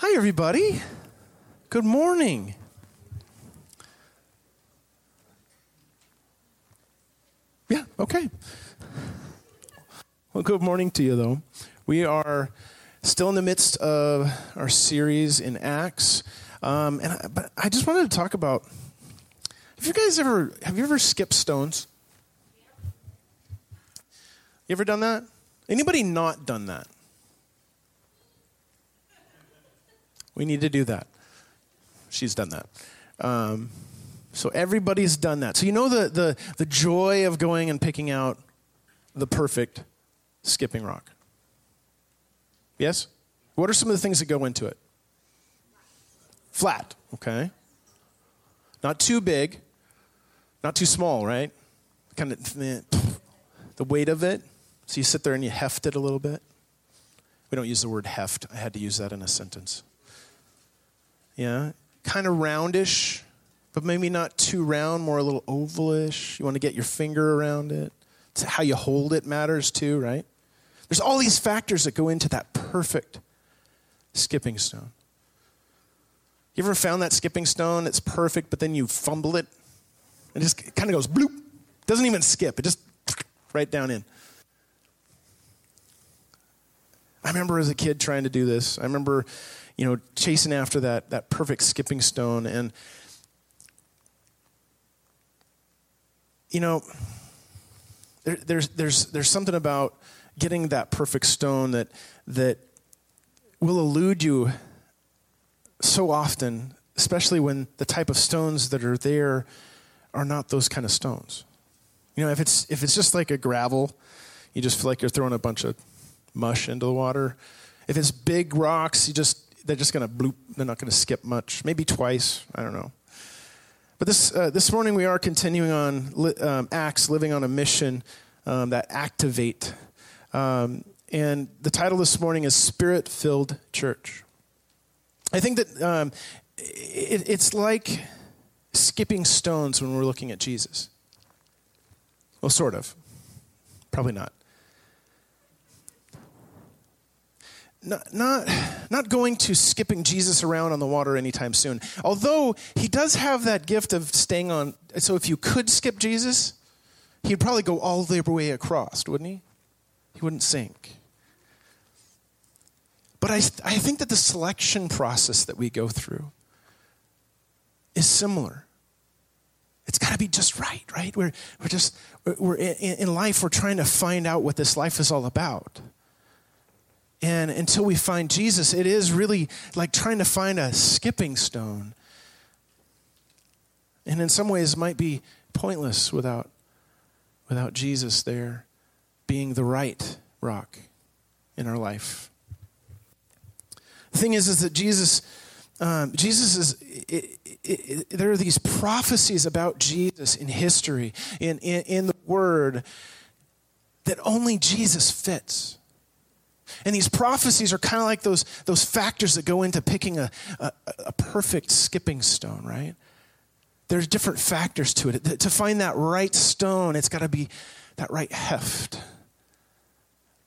Hi, everybody. Good morning. Yeah, okay. Well, good morning to you, though. We are still in the midst of our series in Acts, um, and I, but I just wanted to talk about. Have you guys ever have you ever skipped stones? You ever done that? Anybody not done that? We need to do that. She's done that. Um, so everybody's done that. So you know the, the, the joy of going and picking out the perfect skipping rock. Yes? What are some of the things that go into it? Flat, okay. Not too big, not too small, right? Kind of the weight of it. So you sit there and you heft it a little bit. We don't use the word heft. I had to use that in a sentence. Yeah, kind of roundish, but maybe not too round, more a little ovalish. You want to get your finger around it. It's how you hold it matters too, right? There's all these factors that go into that perfect skipping stone. You ever found that skipping stone that's perfect, but then you fumble it? It just kind of goes bloop. Doesn't even skip. It just right down in. I remember as a kid trying to do this. I remember you know, chasing after that, that perfect skipping stone. And, you know, there, there's, there's, there's something about getting that perfect stone that, that will elude you so often, especially when the type of stones that are there are not those kind of stones. You know, if it's, if it's just like a gravel, you just feel like you're throwing a bunch of mush into the water. If it's big rocks, you just they're just going to bloop. They're not going to skip much. Maybe twice. I don't know. But this, uh, this morning we are continuing on um, Acts, living on a mission um, that activate. Um, and the title this morning is Spirit Filled Church. I think that um, it, it's like skipping stones when we're looking at Jesus. Well, sort of. Probably not. Not, not, not going to skipping Jesus around on the water anytime soon. Although he does have that gift of staying on. So if you could skip Jesus, he'd probably go all the way across, wouldn't he? He wouldn't sink. But I, I think that the selection process that we go through is similar. It's got to be just right, right? We're, we're just, we're in, in life, we're trying to find out what this life is all about. And until we find Jesus, it is really like trying to find a skipping stone. And in some ways, might be pointless without, without Jesus there being the right rock in our life. The thing is, is that Jesus, um, Jesus is, it, it, it, there are these prophecies about Jesus in history, in, in, in the Word, that only Jesus fits. And these prophecies are kind of like those, those factors that go into picking a, a, a perfect skipping stone, right? There's different factors to it. To find that right stone, it's got to be that right heft,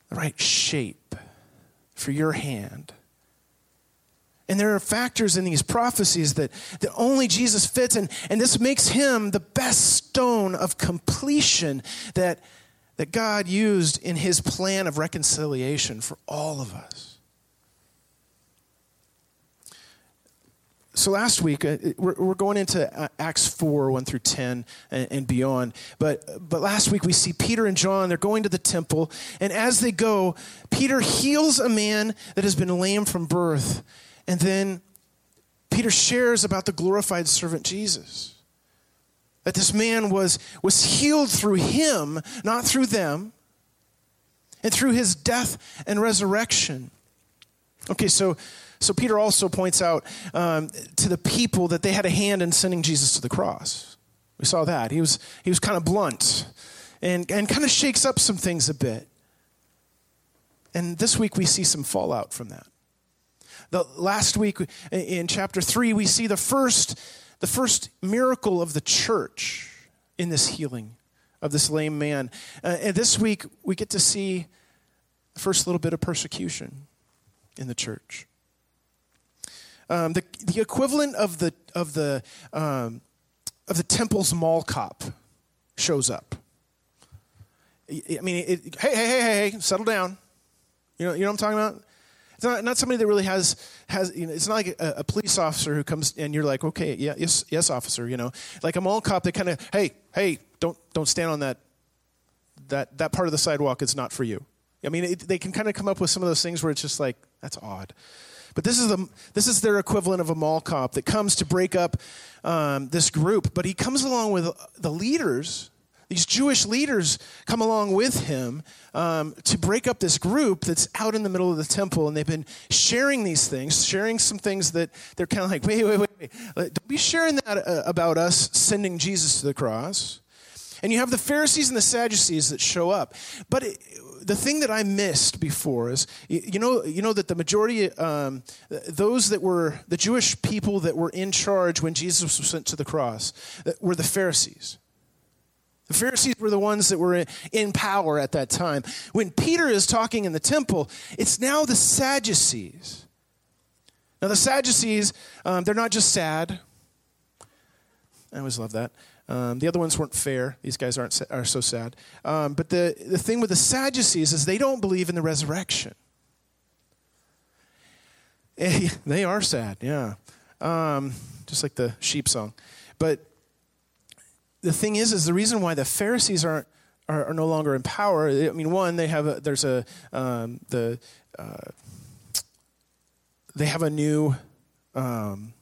the right shape for your hand. And there are factors in these prophecies that, that only Jesus fits, and, and this makes him the best stone of completion that that God used in his plan of reconciliation for all of us. So last week, uh, we're, going into uh, Acts 4, 1 through 10 and, beyond. But, but last week, we see Peter and John, they're going to the temple. And as they go, Peter heals a man that has been lame from birth. And then Peter shares about the glorified servant Jesus. That this man was, was healed through him, not through them, and through his death and resurrection. Okay, so, so Peter also points out um, to the people that they had a hand in sending Jesus to the cross. We saw that. He was, he was kind of blunt and, and kind of shakes up some things a bit. And this week we see some fallout from that. The last week in chapter 3, we see the first the first miracle of the church in this healing of this lame man. Uh, and this week, we get to see the first little bit of persecution in the church. um, the, the equivalent of the, of, the, um, of the temple's mall cop shows up. I mean, it, hey, hey, hey, hey, hey, settle down. You know, you know what I'm talking about? It's not, not somebody that really has, has you know, it's not like a, a, police officer who comes and you're like, okay, yeah, yes, yes, officer, you know. Like a mall cop that kind of, hey, hey, don't, don't stand on that, that, that part of the sidewalk is not for you. I mean, it, they can kind of come up with some of those things where it's just like, that's odd. But this is, the, this is their equivalent of a mall cop that comes to break up um, this group. But he comes along with the leaders. These Jewish leaders come along with him um, to break up this group that's out in the middle of the temple. And they've been sharing these things, sharing some things that they're kind of like, wait, wait, wait, wait. Don't be sharing that uh, about us sending Jesus to the cross. And you have the Pharisees and the Sadducees that show up. But it, the thing that I missed before is, you know, you know that the majority, um, those that were the Jewish people that were in charge when Jesus was sent to the cross, were the Pharisees. The Pharisees were the ones that were in power at that time. When Peter is talking in the temple, it's now the Sadducees. Now, the Sadducees, um, they're not just sad. I always love that. Um, the other ones weren't fair. These guys aren't are so sad. Um, but the, the thing with the Sadducees is they don't believe in the resurrection. they are sad, yeah. Um, just like the sheep song. But the thing is, is the reason why the Pharisees aren't are, are no longer in power. I mean, one, they have a, there's a um, the uh, they have a new um,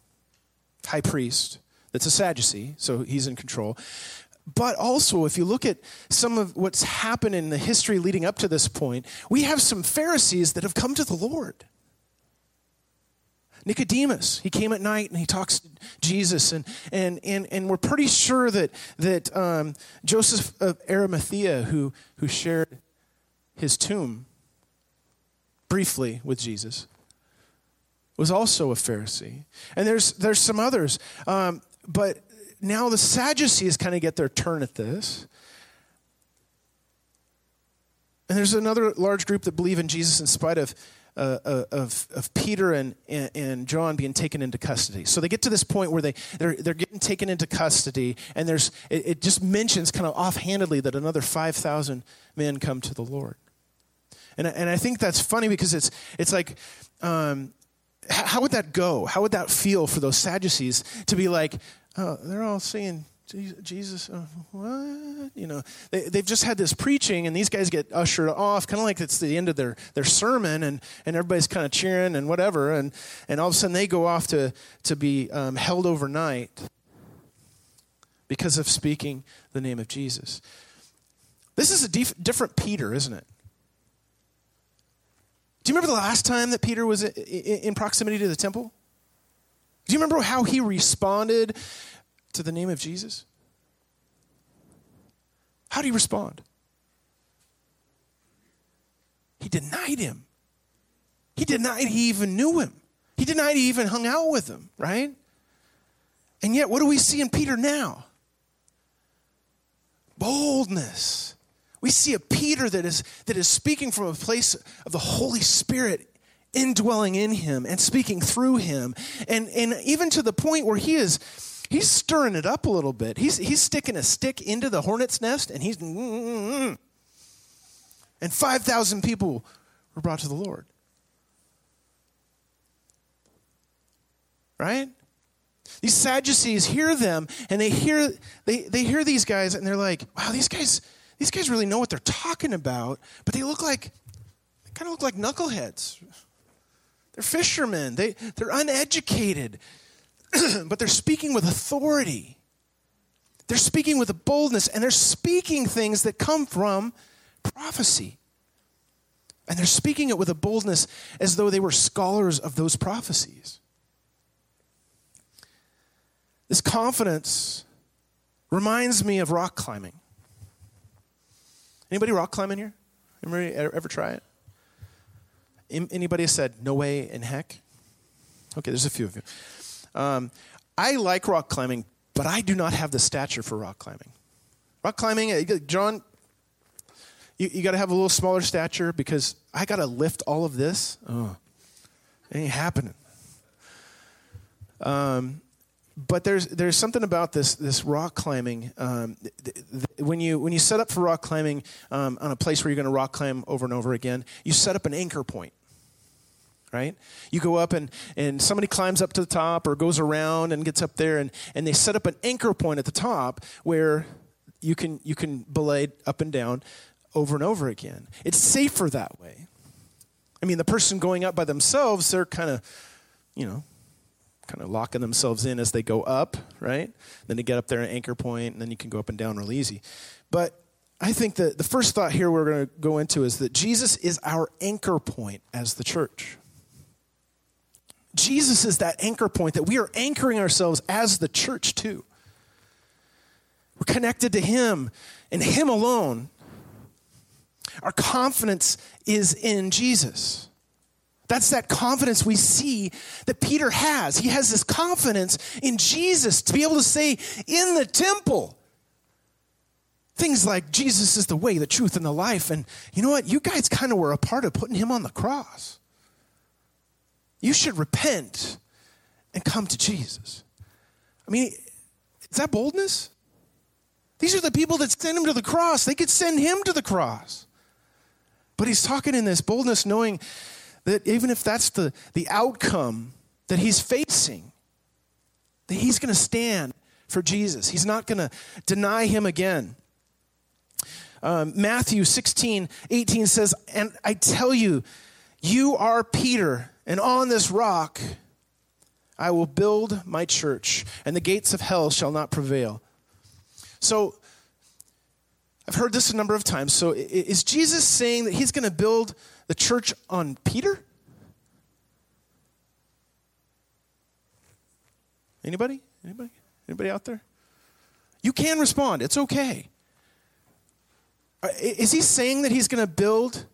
high priest that's a Sadducee, so he's in control. But also, if you look at some of what's happened in the history leading up to this point, we have some Pharisees that have come to the Lord. Nicodemus, he came at night and he talks to Jesus, and, and, and, and we're pretty sure that, that um, Joseph of Arimathea, who, who shared his tomb briefly with Jesus, was also a Pharisee. And there's, there's some others. Um, but now the Sadducees kind of get their turn at this. And there's another large group that believe in Jesus in spite of, uh, uh, of, of Peter and, and, and, John being taken into custody. So they get to this point where they, they're, they're getting taken into custody, and there's, it, it just mentions kind of offhandedly that another 5,000 men come to the Lord. And, and I think that's funny because it's, it's like, um, how would that go? How would that feel for those Sadducees to be like, oh, they're all saying, Jesus, uh, what? You know, they, they've just had this preaching, and these guys get ushered off, kind of like it's the end of their, their sermon, and, and everybody's kind of cheering and whatever, and, and all of a sudden they go off to, to be um, held overnight because of speaking the name of Jesus. This is a dif- different Peter, isn't it? Do you remember the last time that Peter was in proximity to the temple? Do you remember how he responded to the name of Jesus? How do you respond? He denied him. He denied he even knew him. He denied he even hung out with him, right? And yet, what do we see in Peter now? Boldness. We see a Peter that is, that is speaking from a place of the Holy Spirit indwelling in him and speaking through him. And, and even to the point where he is, he's stirring it up a little bit. He's, he's sticking a stick into the hornet's nest and he's, and 5,000 people were brought to the Lord. Right? These Sadducees hear them and they hear, they, they hear these guys and they're like, wow, these guys, these guys really know what they're talking about, but they look like, they kind of look like knuckleheads. They're fishermen, they, they're uneducated, but they're speaking with authority. They're speaking with a boldness, and they're speaking things that come from prophecy. And they're speaking it with a boldness as though they were scholars of those prophecies. This confidence reminds me of rock climbing. Anybody rock climbing here? Anybody ever try it? Anybody said no way in heck? Okay, there's a few of you. Um, I like rock climbing, but I do not have the stature for rock climbing. Rock climbing, uh, John, you, you got to have a little smaller stature because I got to lift all of this. Oh, it ain't happening. Um, but there's there's something about this this rock climbing. Um, th- th- when you when you set up for rock climbing um, on a place where you're going to rock climb over and over again, you set up an anchor point. Right? You go up and, and somebody climbs up to the top or goes around and gets up there and, and they set up an anchor point at the top where you can you can belay up and down over and over again. It's safer that way. I mean, the person going up by themselves, they're kind of, you know, kind of locking themselves in as they go up, right? Then they get up there an anchor point, and then you can go up and down real easy. But I think that the first thought here we're going to go into is that Jesus is our anchor point as the church. Jesus is that anchor point that we are anchoring ourselves as the church too. We're connected to Him and Him alone. Our confidence is in Jesus. That's that confidence we see that Peter has. He has this confidence in Jesus to be able to say in the temple things like Jesus is the way, the truth, and the life. And you know what? You guys kind of were a part of putting him on the cross. You should repent and come to Jesus. I mean, is that boldness? These are the people that sent him to the cross. They could send him to the cross. But he's talking in this boldness, knowing that even if that's the, the outcome that he's facing, that he's going to stand for Jesus. He's not going to deny him again. Um, Matthew 16, 18 says, And I tell you, you are Peter, and on this rock I will build my church, and the gates of hell shall not prevail. So, I've heard this a number of times. So, is Jesus saying that he's going to build the church on Peter? Anybody? Anybody? Anybody out there? You can respond. It's okay. Uh, is he saying that he's going to build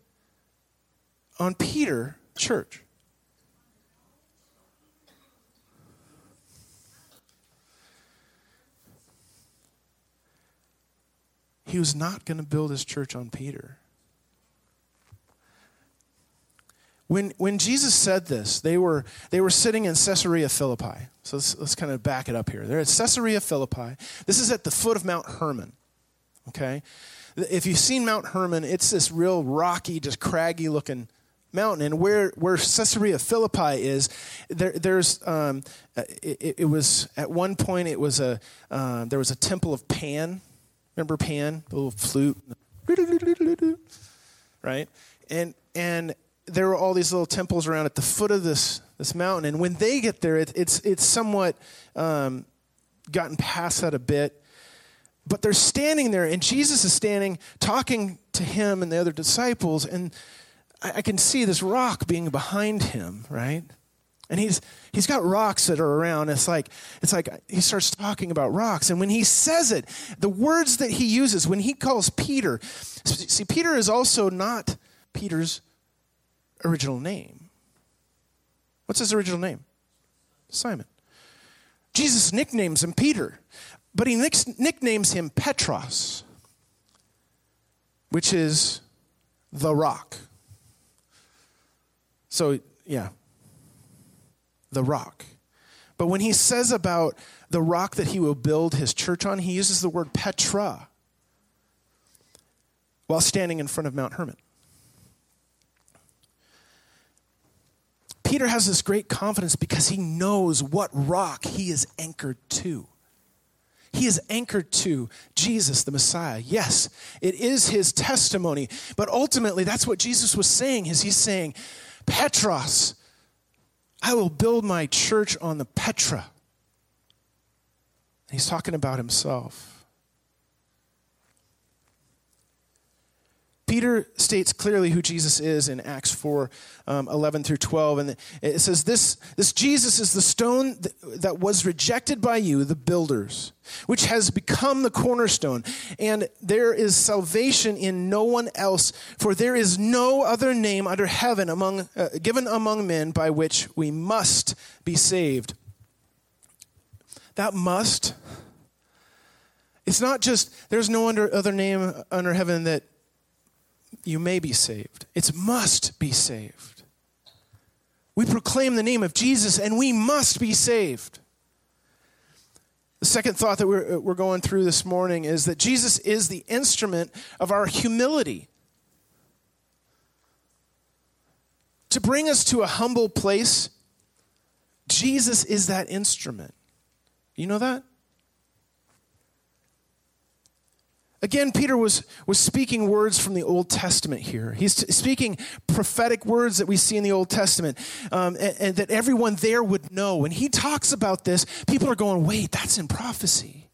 on Peter church? He was not going to build his church on Peter. When, when Jesus said this, they were, they were sitting in Caesarea Philippi. So let's, let's kind of back it up here. They're at Caesarea Philippi. This is at the foot of Mount Hermon. Okay? If you've seen Mount Hermon, it's this real rocky, just craggy looking mountain. And where, where Caesarea Philippi is, there, there's, um, it, it, was, at one point, it was a, uh, there was a temple of Pan. Remember Pan? The little flute? Right? And, and there were all these little temples around at the foot of this, this mountain. And when they get there, it, it's, it's somewhat um, gotten past that a bit. But they're standing there, and Jesus is standing, talking to him and the other disciples. And I, I can see this rock being behind him, right? And he's, he's got rocks that are around. It's like, it's like he starts talking about rocks. And when he says it, the words that he uses, when he calls Peter, see, Peter is also not Peter's original name. What's his original name? Simon. Jesus nicknames him Peter, but he nicknames him Petros, which is the rock. So, yeah, the rock. But when he says about the rock that he will build his church on, he uses the word Petra while standing in front of Mount Hermon. Peter has this great confidence because he knows what rock he is anchored to. He is anchored to Jesus, the Messiah. Yes, it is his testimony, but ultimately that's what Jesus was saying is he's saying, Petros, I will build my church on the Petra. he's talking about himself. Peter states clearly who Jesus is in Acts 4 um, 11 through 12. And it says, this, this Jesus is the stone that was rejected by you, the builders, which has become the cornerstone. And there is salvation in no one else, for there is no other name under heaven among, uh, given among men by which we must be saved. That must. It's not just there's no under, other name under heaven that you may be saved. It's must be saved. We proclaim the name of Jesus and we must be saved. The second thought that we're, we're going through this morning is that Jesus is the instrument of our humility. To bring us to a humble place, Jesus is that instrument. You know that? Again, Peter was, was speaking words from the Old Testament here. He's t- speaking prophetic words that we see in the Old Testament um, and, and that everyone there would know. When he talks about this, people are going, wait, that's in prophecy.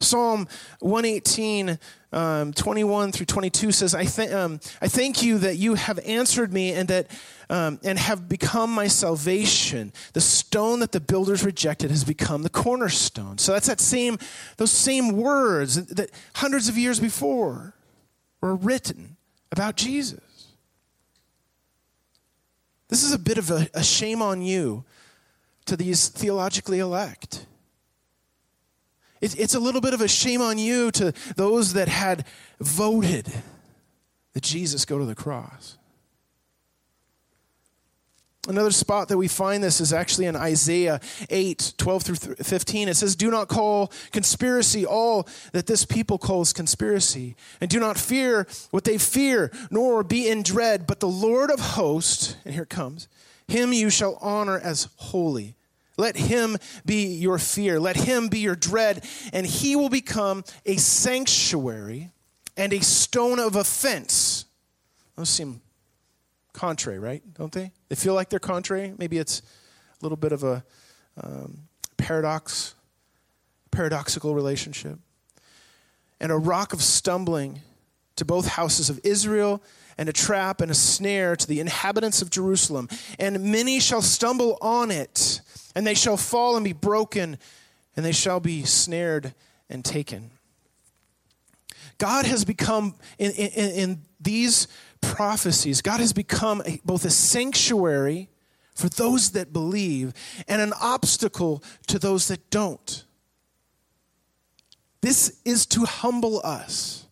Psalm 118 um, 21 through 22 says, I, th- um, I thank you that you have answered me and that um, and have become my salvation. The stone that the builders rejected has become the cornerstone. So that's that same, those same words that hundreds of years before were written about Jesus. This is a bit of a, a shame on you to these theologically elect. It's it's a little bit of a shame on you to those that had voted that Jesus go to the cross. Another spot that we find this is actually in Isaiah 8, 12 through 15. It says, Do not call conspiracy all that this people calls conspiracy, and do not fear what they fear, nor be in dread, but the Lord of hosts, and here it comes, him you shall honor as holy. Let him be your fear. Let him be your dread, and he will become a sanctuary and a stone of offense. Those seem contrary, right? Don't they? They feel like they're contrary. Maybe it's a little bit of a um, paradox, paradoxical relationship. And a rock of stumbling to both houses of Israel and a trap and a snare to the inhabitants of Jerusalem. And many shall stumble on it and they shall fall and be broken, and they shall be snared and taken. God has become, in, in, in these prophecies, God has become a, both a sanctuary for those that believe and an obstacle to those that don't. This is to humble us.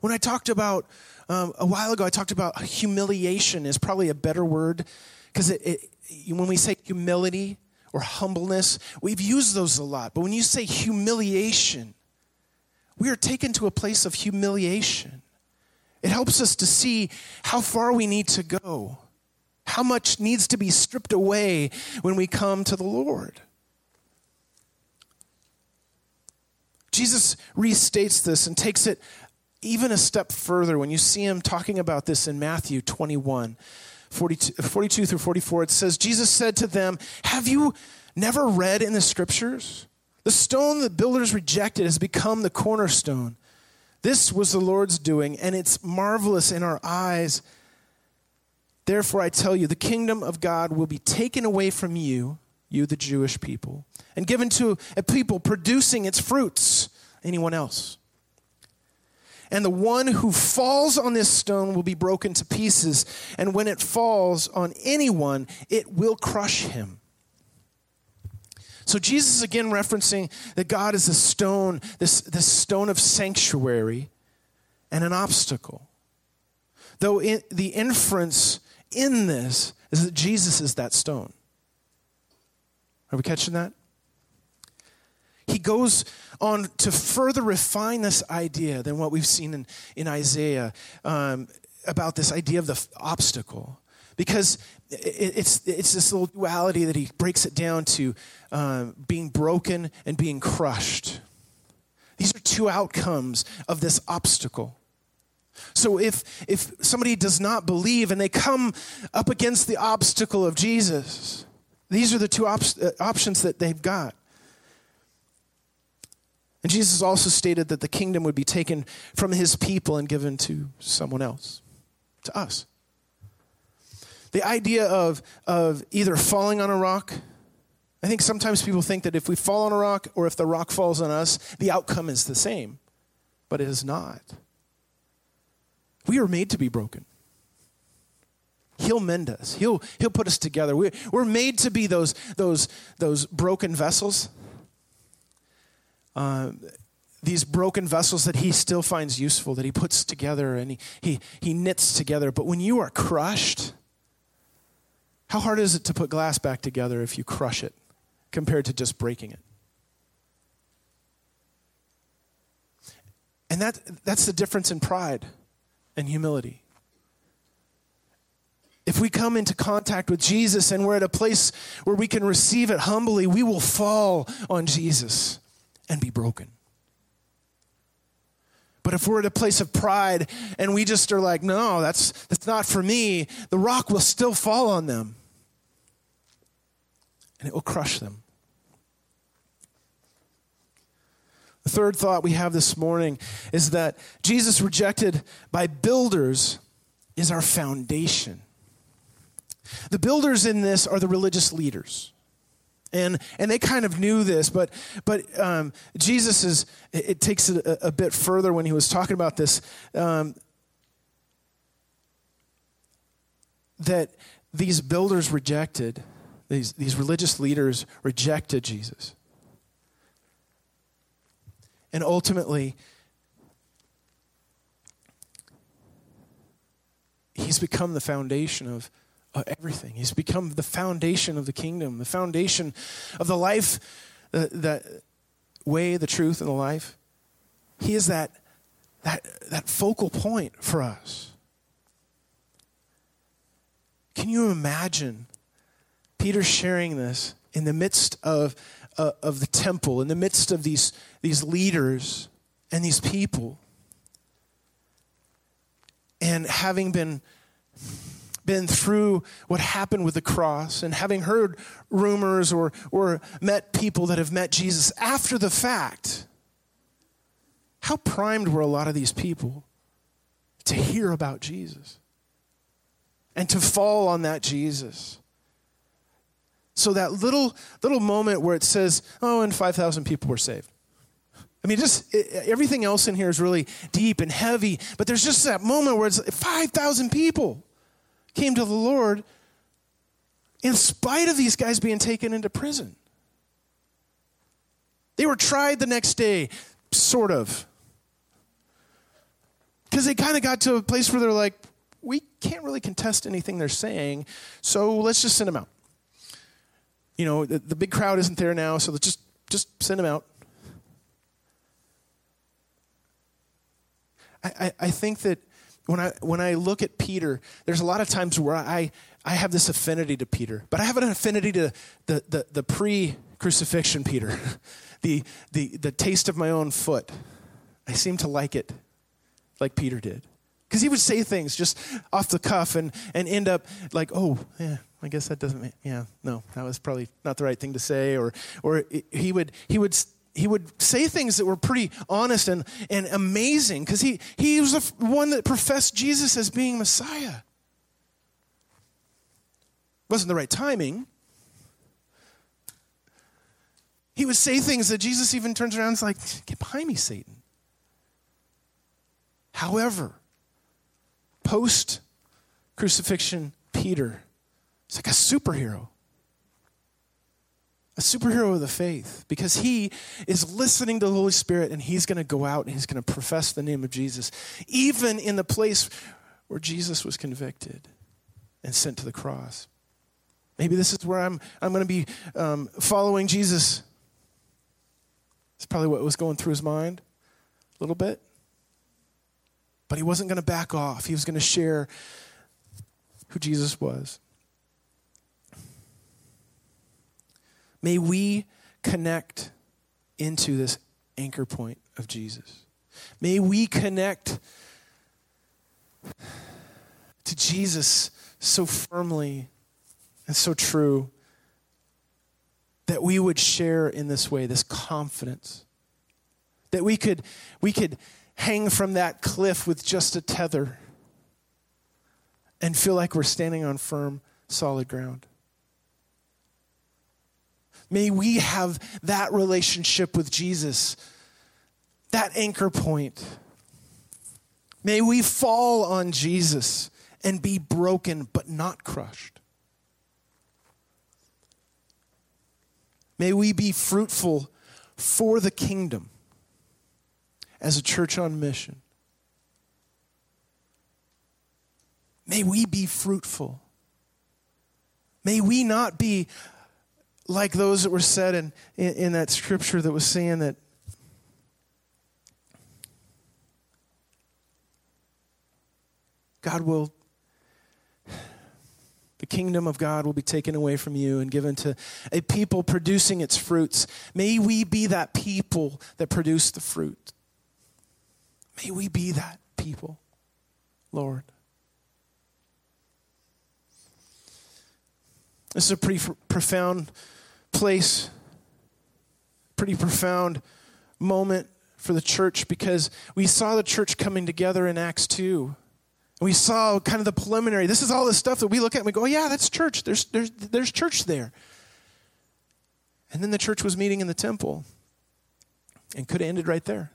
When I talked about, um, a while ago, I talked about humiliation is probably a better word because it, it, when we say humility or humbleness, we've used those a lot. But when you say humiliation, we are taken to a place of humiliation. It helps us to see how far we need to go, how much needs to be stripped away when we come to the Lord. Jesus restates this and takes it even a step further when you see him talking about this in Matthew 21. 42, 42 through 44, it says, Jesus said to them, Have you never read in the scriptures? The stone the builders rejected has become the cornerstone. This was the Lord's doing, and it's marvelous in our eyes. Therefore, I tell you, the kingdom of God will be taken away from you, you, the Jewish people, and given to a people producing its fruits. Anyone else? And the one who falls on this stone will be broken to pieces. And when it falls on anyone, it will crush him. So Jesus is again referencing that God is a stone, this, this stone of sanctuary and an obstacle. Though in, the inference in this is that Jesus is that stone. Are we catching that? He goes on to further refine this idea than what we've seen in, in Isaiah um, about this idea of the obstacle. Because it's, it's this little duality that he breaks it down to um, being broken and being crushed. These are two outcomes of this obstacle. So if, if somebody does not believe and they come up against the obstacle of Jesus, these are the two op- uh, options that they've got. And Jesus also stated that the kingdom would be taken from his people and given to someone else, to us. The idea of, of either falling on a rock, I think sometimes people think that if we fall on a rock or if the rock falls on us, the outcome is the same. But it is not. We are made to be broken. He'll mend us. He'll, he'll put us together. We're, we're made to be those, those, those broken vessels uh, these broken vessels that he still finds useful, that he puts together and he, he, he knits together. But when you are crushed, How hard is it to put glass back together if you crush it compared to just breaking it? And that, that's the difference in pride and humility. If we come into contact with Jesus and we're at a place where we can receive it humbly, we will fall on Jesus and be broken. But if we're at a place of pride and we just are like, no, that's, that's not for me, the rock will still fall on them and it will crush them. The third thought we have this morning is that Jesus rejected by builders is our foundation. The builders in this are the religious leaders. And, and they kind of knew this, but, but um, Jesus is, it, takes it a, a, bit further when he was talking about this. Um, that these builders rejected, these, these religious leaders rejected Jesus. And ultimately, he's become the foundation of everything. He's become the foundation of the kingdom, the foundation of the life, the, the way, the truth, and the life. He is that, that, that focal point for us. Can you imagine Peter sharing this in the midst of, uh, of the temple, in the midst of these, these leaders and these people? And having been been through what happened with the cross and having heard rumors or, or met people that have met Jesus after the fact, how primed were a lot of these people to hear about Jesus and to fall on that Jesus? So that little little moment where it says, "Oh, and 5,000 people were saved." I mean, just it, everything else in here is really deep and heavy, but there's just that moment where it's 5,000 people came to the Lord in spite of these guys being taken into prison. They were tried the next day, sort of. Because they kind of got to a place where they're like, we can't really contest anything they're saying, so let's just send them out. You know, the, the big crowd isn't there now, so let's just, just send them out. I, I, I think that when I when I look at Peter, there's a lot of times where I I have this affinity to Peter, but I have an affinity to the the, the pre crucifixion Peter, the the the taste of my own foot. I seem to like it, like Peter did, because he would say things just off the cuff and and end up like, oh yeah, I guess that doesn't. Yeah, no, that was probably not the right thing to say, or or he would he would he would say things that were pretty honest and, and amazing because he, he was the one that professed Jesus as being Messiah. Wasn't the right timing. He would say things that Jesus even turns around and is like, Get behind me, Satan. However, post crucifixion, Peter is like a superhero a superhero of the faith because he is listening to the Holy Spirit and he's going to go out and he's going to profess the name of Jesus, even in the place where Jesus was convicted and sent to the cross. Maybe this is where I'm, I'm going to be um, following Jesus. It's probably what was going through his mind a little bit. But he wasn't going to back off, he was going to share who Jesus was. May we connect into this anchor point of Jesus. May we connect to Jesus so firmly and so true that we would share in this way this confidence that we could we could hang from that cliff with just a tether and feel like we're standing on firm solid ground May we have that relationship with Jesus, that anchor point. May we fall on Jesus and be broken but not crushed. May we be fruitful for the kingdom as a church on mission. May we be fruitful May we not be like those that were said in, in, in that scripture that was saying that God will, the kingdom of God will be taken away from you and given to a people producing its fruits. May we be that people that produce the fruit. May we be that people, Lord. This is a pretty f- profound place, pretty profound moment for the church because we saw the church coming together in Acts 2. We saw kind of the preliminary. This is all the stuff that we look at and we go, oh, yeah, that's church. There's, there's, there's church there. And then the church was meeting in the temple and could have ended right there.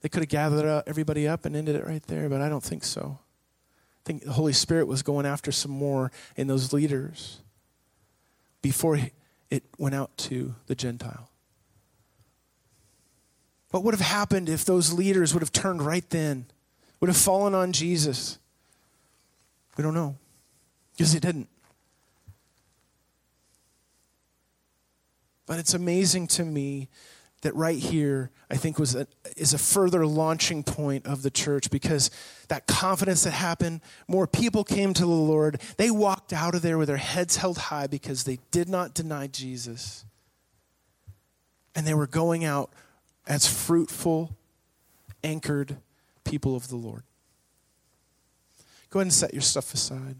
They could have gathered everybody up and ended it right there, but I don't think so. I think the Holy Spirit was going after some more in those leaders before it went out to the Gentile. What would have happened if those leaders would have turned right then, would have fallen on Jesus? We don't know because it didn't. But it's amazing to me that right here, I think, was a, is a further launching point of the church because that confidence that happened, more people came to the Lord. They walked out of there with their heads held high because they did not deny Jesus. And they were going out as fruitful, anchored people of the Lord. Go ahead and set your stuff aside.